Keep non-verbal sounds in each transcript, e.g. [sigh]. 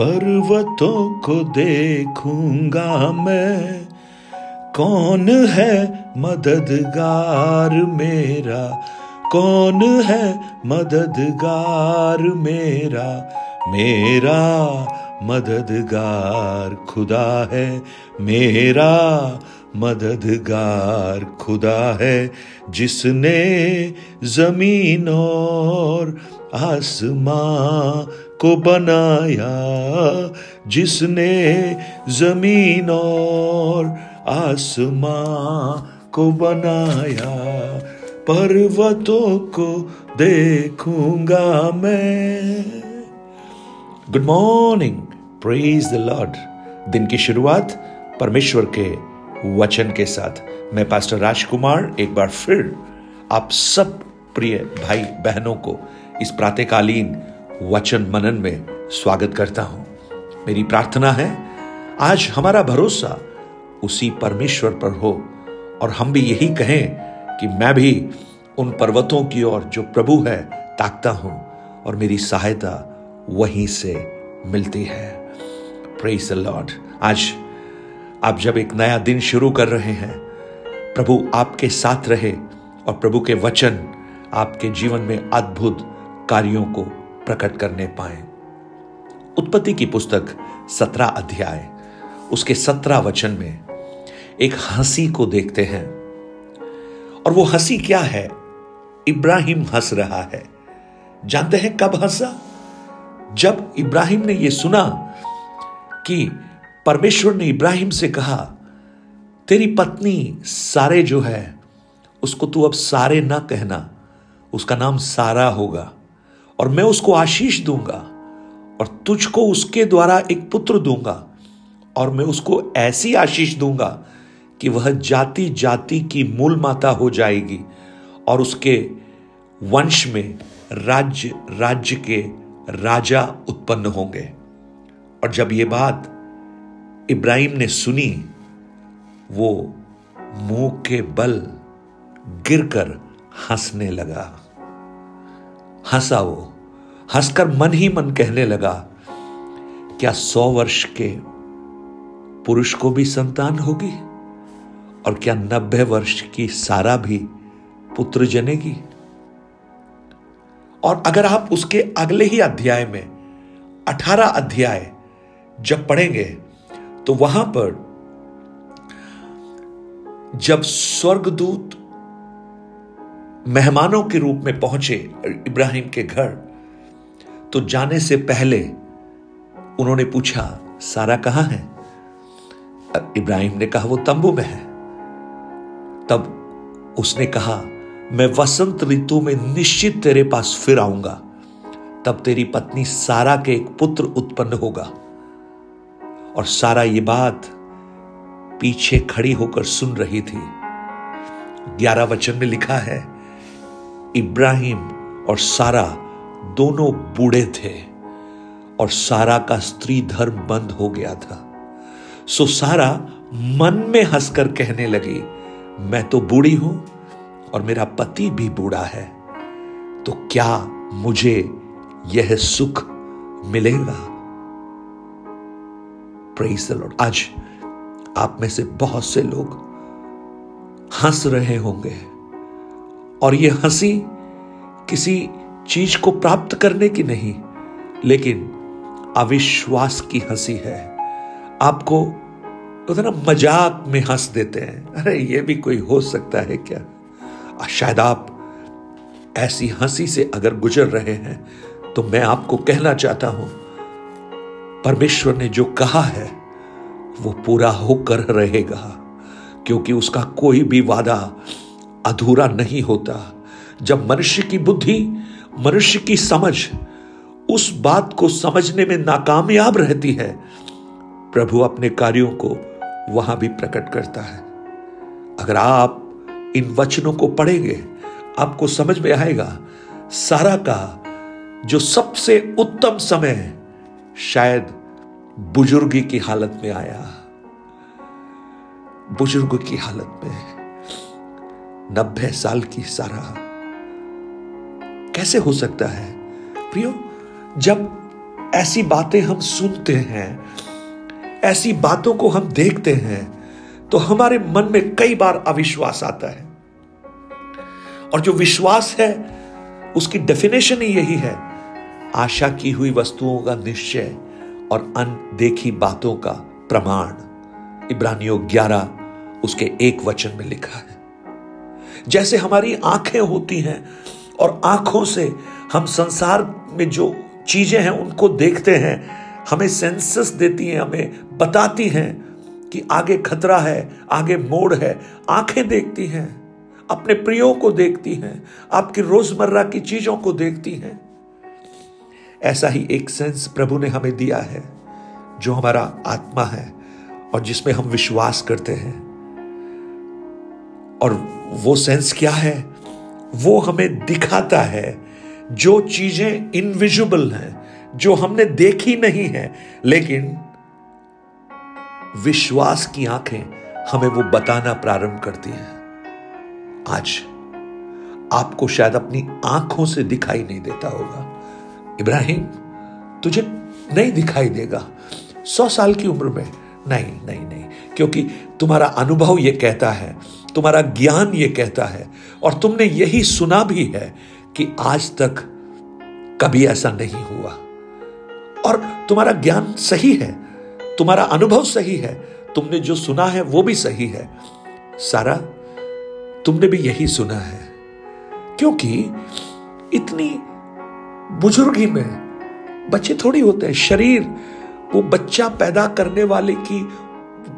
पर्वतों को देखूँगा मैं। कौन है मददगार मेरा? कौन है मददगार मेरा? मेरा मददगार खुदा है। मेरा मददगार खुदा है। जिसने ज़मीन और आसमां को बनाया, जिसने ज़मीन और आसमां को बनाया। पर्वतों को देखूँगा मैं। Good morning praise the Lord दिन की शुरुआत परमेश्वर के वचन के साथ। मैं पास्टर राजकुमार एक बार फिर आप सब प्रिय भाई बहनों को इस प्रातकालीन वचन मनन में स्वागत करता हूँ। मेरी प्रार्थना है, आज हमारा भरोसा उसी परमेश्वर पर हो। और हम भी यही कहें कि मैं भी उन पर्वतों की ओर जो प्रभु है, ताकता हूँ और मेरी सहायता वहीं से मिलती है। प्रेज द लॉर्ड आज आप जब एक नया दिन शुरू कर रहे हैं, प्रभु आपके साथ रहे और प्रभु के वचन आपके जीवन में अद्भुत कार्यों को प्रकट करने पाए। उत्पत्ति की पुस्तक सत्रह अध्याय, उसके सत्रह वचन में एक हँसी को देखते हैं। और वो हँसी क्या है? इब्राहिम हंस रहा है। जानते हैं कब हंसा? जब इब्राहिम ने यह सुना कि परमेश्वर ने इब्राहिम से कहा, तेरी पत्नी सारे जो है, उसको तू अब सारे ना कहना, उसका नाम सारा होगा। और मैं उसको आशीष दूँगा और तुझको उसके द्वारा एक पुत्र दूँगा और मैं उसको ऐसी आशीष दूँगा कि वह जाति जाति की मूल माता हो जाएगी और उसके वंश में राज्य राज्य के राजा उत्पन्न होंगे। और जब ये बात इब्राहिम ने सुनी, वो मुँह के बल गिरकर हंसने लगा। हंसा वो हंसकर मन ही मन कहने लगा, क्या सौ वर्ष के पुरुष को भी संतान होगी? और क्या नब्बे वर्ष की सारा भी पुत्र जनेगी? और अगर आप उसके अगले ही अध्याय में, अठारह अध्याय जब पढ़ेंगे तो वहाँ पर, जब स्वर्गदूत मेहमानों के रूप में पहुँचे इब्राहिम के घर तो जाने से पहले उन्होंने पूछा, सारा कहाँ है? इब्राहिम ने कहा, वो तंबू में है। तब उसने कहा, मैं वसंत ऋतु में निश्चित तेरे पास फिर आऊँगा। तब तेरी पत्नी सारा के एक पुत्र उत्पन्न होगा। और सारा ये बात पीछे खड़ी होकर सुन रही थी। ग्यारह वचन में लिखा है इब्राहिम और सारा दोनों बूढ़े थे और सारा का स्त्री धर्म बंद हो गया था। सो सारा मन में हंसकर कहने लगी, मैं तो बूढ़ी हूँ और मेरा पति भी बूढ़ा है। तो क्या मुझे यह सुख मिलेगा? लॉर्ड आज आप में से बहुत से लोग हंस रहे होंगे। और यह हँसी किसी चीज़ को प्राप्त करने की नहीं, लेकिन अविश्वास की हँसी है। आपको तो मज़ाक में हंस देते हैं। अरे, ये भी कोई हो सकता है क्या? शायद आप ऐसी हँसी से अगर गुजर रहे हैं तो मैं आपको कहना चाहता हूँ, परमेश्वर ने जो कहा है, वो पूरा होकर रहेगा, क्योंकि उसका कोई भी वादा अधूरा नहीं होता। जब मनुष्य की बुद्धि, मनुष्य की समझ, उस बात को समझने में नाकामयाब रहती है, प्रभु अपने कार्यों को वहाँ भी प्रकट करता है। अगर आप इन वचनों को पढ़ेंगे, आपको समझ में आएगा, सारा का जो सबसे उत्तम समय शायद बुजुर्गी की हालत में आया। बुज़ुर्ग की हालत में। नब्बे साल की सारा। कैसे हो सकता है? प्रियो, जब ऐसी बातें हम सुनते हैं, ऐसी बातों को हम देखते हैं तो हमारे मन में कई बार अविश्वास आता है। और जो विश्वास है, उसकी डेफिनेशन ही यही है। आशा की हुई वस्तुओं का निश्चय और अनदेखी बातों का प्रमाण। इब्रानियों ग्यारह, उसके एक वचन में लिखा है। जैसे हमारी आँखें होती हैं और आँखों से हम संसार में जो चीज़ें हैं, उनको देखते हैं, हमें सेंसस देती हैं, हमें बताती हैं कि आगे खतरा है, आगे मोड़ है। आँखें देखती हैं, अपने प्रियो को देखती हैं, आपकी रोज़मर्रा की चीज़ों को देखती हैं। ऐसा ही एक सेंस प्रभु ने हमें दिया है, जो हमारा आत्मा है और जिसमें हम विश्वास करते हैं। और वो सेंस क्या है? वो हमें दिखाता है जो चीज़ें इनविजिबल हैं, जो हमने देखी नहीं है, लेकिन विश्वास की आँखें हमें वो बताना प्रारंभ करती हैं। आज आपको शायद अपनी आँखों से दिखाई नहीं देता होगा। इब्राहिम, तुझे नहीं दिखाई देगा। सौ साल की उम्र में, नहीं नहीं नहीं, क्योंकि तुम्हारा अनुभव यह कहता है तुम्हारा ज्ञान ये कहता है और तुमने यही सुना भी है कि आज तक कभी ऐसा नहीं हुआ। और तुम्हारा ज्ञान सही है, तुम्हारा अनुभव सही है, तुमने जो सुना है वो भी सही है। सारा, तुमने भी यही सुना है। क्योंकि इतनी बुजुर्गी में बच्चे थोड़ी होते हैं, शरीर, वो बच्चा पैदा करने वाले की,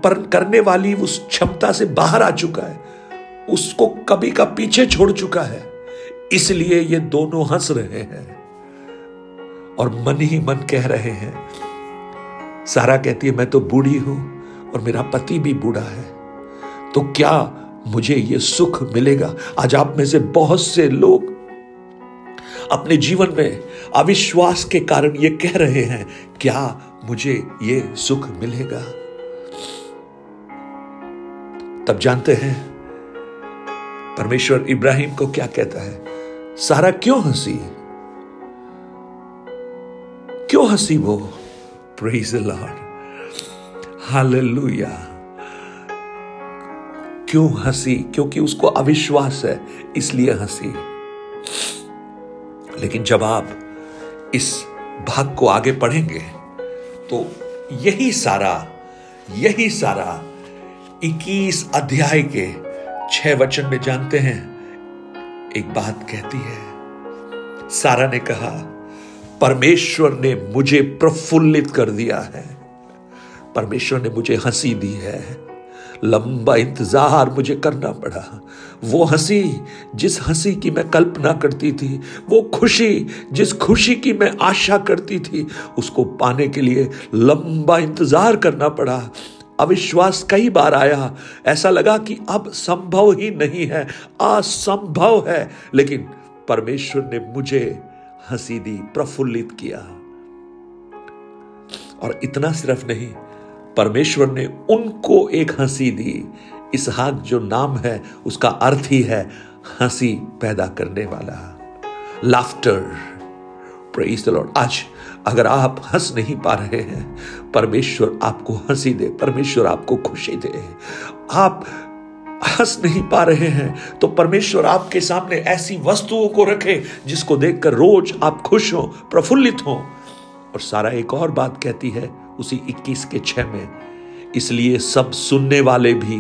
पर, करने वाली उस क्षमता से बाहर आ चुका है। उसको कभी का पीछे छोड़ चुका है। इसलिए ये दोनों हंस रहे हैं और मन ही मन कह रहे हैं, सारा कहती है, मैं तो बूढ़ी हूँ और मेरा पति भी बूढ़ा है। तो क्या मुझे ये सुख मिलेगा? आज आप में से बहुत से लोग अपने जीवन में अविश्वास के कारण ये कह रहे हैं, क्या मुझे ये सुख मिलेगा? तब जानते हैं परमेश्वर इब्राहिम को क्या कहता है? सारा क्यों हँसी? क्यों हँसी वो? प्रेज लॉर्ड हालेलुया क्यों हँसी? क्योंकि उसको अविश्वास है, इसलिए हँसी। लेकिन जब आप इस भाग को आगे पढ़ेंगे तो यही सारा यही सारा 21 अध्याय के छह वचन में जानते हैं। एक बात कहती है। सारा ने कहा, परमेश्वर ने मुझे प्रफुल्लित कर दिया है। परमेश्वर ने मुझे हँसी दी है। लंबा इंतज़ार मुझे करना पड़ा। वो हँसी जिस हँसी की मैं कल्पना करती थी, वो खुशी जिस खुशी की मैं आशा करती थी, उसको पाने के लिए लंबा इंतज़ार करना पड़ा। अविश्वास कई बार आया। ऐसा लगा कि अब संभव ही नहीं है। असंभव है। लेकिन परमेश्वर ने मुझे हँसी दी, प्रफुल्लित किया। और इतना सिर्फ़ नहीं, परमेश्वर ने उनको एक हँसी दी। इसहाक जो नाम है, उसका अर्थ ही है हँसी पैदा करने वाला। लाफ्टर प्रेज द लॉर्ड आज अगर आप हंस नहीं पा रहे हैं, परमेश्वर आपको हँसी दे, परमेश्वर आपको खुशी दे। आप हंस नहीं पा रहे हैं तो परमेश्वर आपके सामने ऐसी वस्तुओं को रखे जिसको देखकर रोज आप खुश हो, प्रफुल्लित हो। और सारा एक और बात कहती है उसी 21 के छह में, इसलिए सब सुनने वाले भी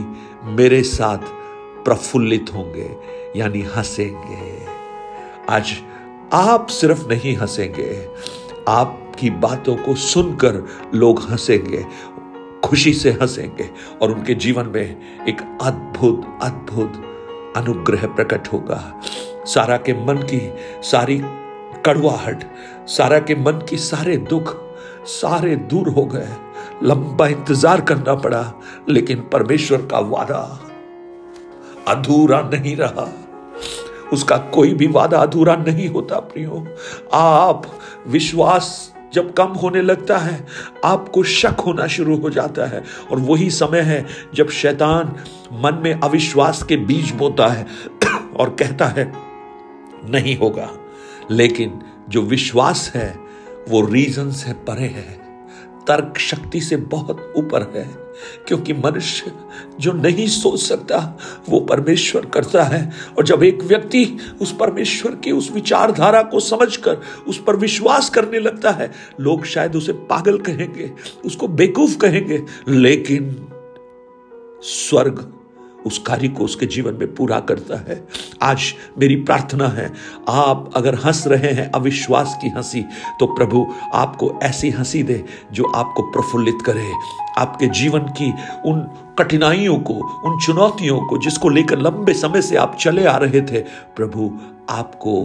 मेरे साथ प्रफुल्लित होंगे, यानी हंसेंगे। आज आप सिर्फ़ नहीं हंसेंगे आपकी बातों को सुनकर लोग हंसेंगे, खुशी से हंसेंगे और उनके जीवन में एक अद्भुत अद्भुत अनुग्रह प्रकट होगा। सारा के मन की सारी कड़वाहट, सारा के मन की सारे दुख, सारे दूर हो गए। लंबा इंतज़ार करना पड़ा, लेकिन परमेश्वर का वादा अधूरा नहीं रहा। उसका कोई भी वादा अधूरा नहीं होता, प्रियो। आप, विश्वास जब कम होने लगता है, आपको शक होना शुरू हो जाता है। और वही समय है जब शैतान मन में अविश्वास के बीज बोता है [coughs] और कहता है, नहीं होगा। लेकिन जो विश्वास है, वो रीजन से परे है। तर्क शक्ति से बहुत ऊपर है। क्योंकि मनुष्य जो नहीं सोच सकता, वो परमेश्वर करता है। और जब एक व्यक्ति उस परमेश्वर की उस विचारधारा को समझकर, उस पर विश्वास करने लगता है, लोग शायद उसे पागल कहेंगे, उसको बेकूफ कहेंगे, लेकिन स्वर्ग उस कार्य को उसके जीवन में पूरा करता है। आज मेरी प्रार्थना है, आप अगर हंस रहे हैं, अविश्वास की हँसी तो प्रभु आपको ऐसी हँसी दे जो आपको प्रफुल्लित करे। आपके जीवन की उन कठिनाइयों को, उन चुनौतियों को जिसको लेकर लंबे समय से आप चले आ रहे थे, प्रभु आपको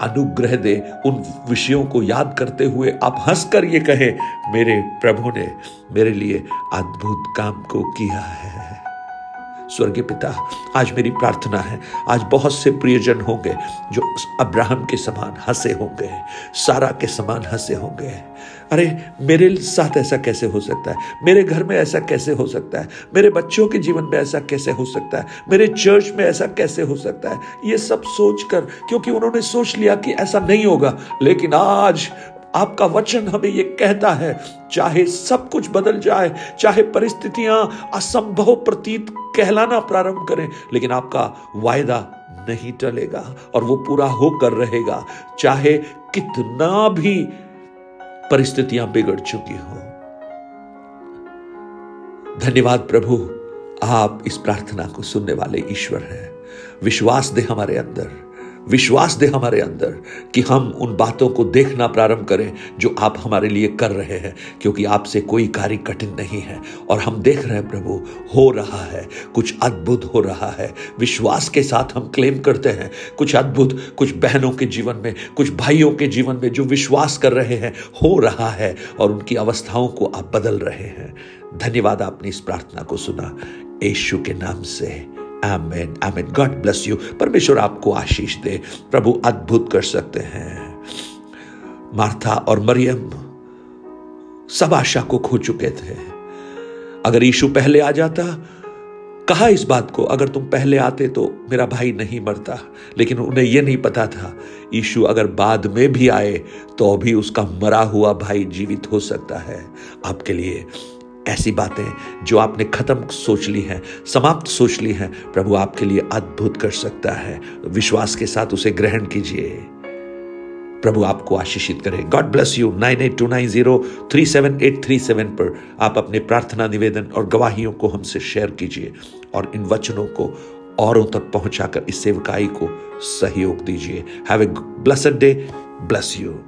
अनुग्रह दे। उन विषयों को याद करते हुए आप हंस कर ये कहें, मेरे प्रभु ने मेरे लिए अद्भुत काम को किया है। स्वर्गीय पिता, आज मेरी प्रार्थना है, आज बहुत से प्रियजन होंगे जो अब्राहम के समान हंसे होंगे, सारा के समान हंसे होंगे। अरे, मेरे साथ ऐसा कैसे हो सकता है? मेरे घर में ऐसा कैसे हो सकता है? मेरे बच्चों के जीवन में ऐसा कैसे हो सकता है? मेरे चर्च में ऐसा कैसे हो सकता है? ये सब सोचकर, क्योंकि उन्होंने सोच लिया कि ऐसा नहीं होगा, लेकिन आज आपका वचन हमें ये कहता है, चाहे सब कुछ बदल जाए, चाहे परिस्थितियाँ असंभव प्रतीत कहलाना प्रारंभ करें, लेकिन आपका वायदा नहीं टलेगा और वो पूरा होकर रहेगा, चाहे कितना भी परिस्थितियाँ बिगड़ चुकी हो। धन्यवाद प्रभु, आप इस प्रार्थना को सुनने वाले ईश्वर हैं। विश्वास दे हमारे अंदर। विश्वास दे हमारे अंदर कि हम उन बातों को देखना प्रारंभ करें जो आप हमारे लिए कर रहे हैं, क्योंकि आपसे कोई कार्य कठिन नहीं है। और हम देख रहे हैं, प्रभु, हो रहा है, कुछ अद्भुत हो रहा है। विश्वास के साथ हम क्लेम करते हैं, कुछ अद्भुत, कुछ बहनों के जीवन में, कुछ भाइयों के जीवन में जो विश्वास कर रहे हैं, हो रहा है और उनकी अवस्थाओं को आप बदल रहे हैं। धन्यवाद, आपने इस प्रार्थना को सुना। यशु के नाम से। Amen amen God bless you परमेश्वर आपको आशीष दे प्रभु अद्भुत कर सकते हैं मार्था और मरियम सब आशा को खो चुके थे अगर यीशु पहले आ जाता कहा इस बात को अगर तुम पहले आते तो मेरा भाई नहीं मरता लेकिन उन्हें यह नहीं पता था यीशु अगर बाद में भी आए तो भी उसका मरा हुआ भाई जीवित हो सकता है आपके लिए ऐसी बातें जो आपने खत्म सोच ली हैं, समाप्त सोच ली हैं, प्रभु आपके लिए अद्भुत कर सकता है। विश्वास के साथ उसे ग्रहण कीजिए। प्रभु आपको आशीषित करे। God bless you nine eight two nine zero three seven eight three seven पर आप अपने प्रार्थना, निवेदन और गवाहियों को हमसे शेयर कीजिए और इन वचनों को औरों तक पहुंचाकर इस सेवकाई को सहयोग दीजिए। Have a blessed day bless you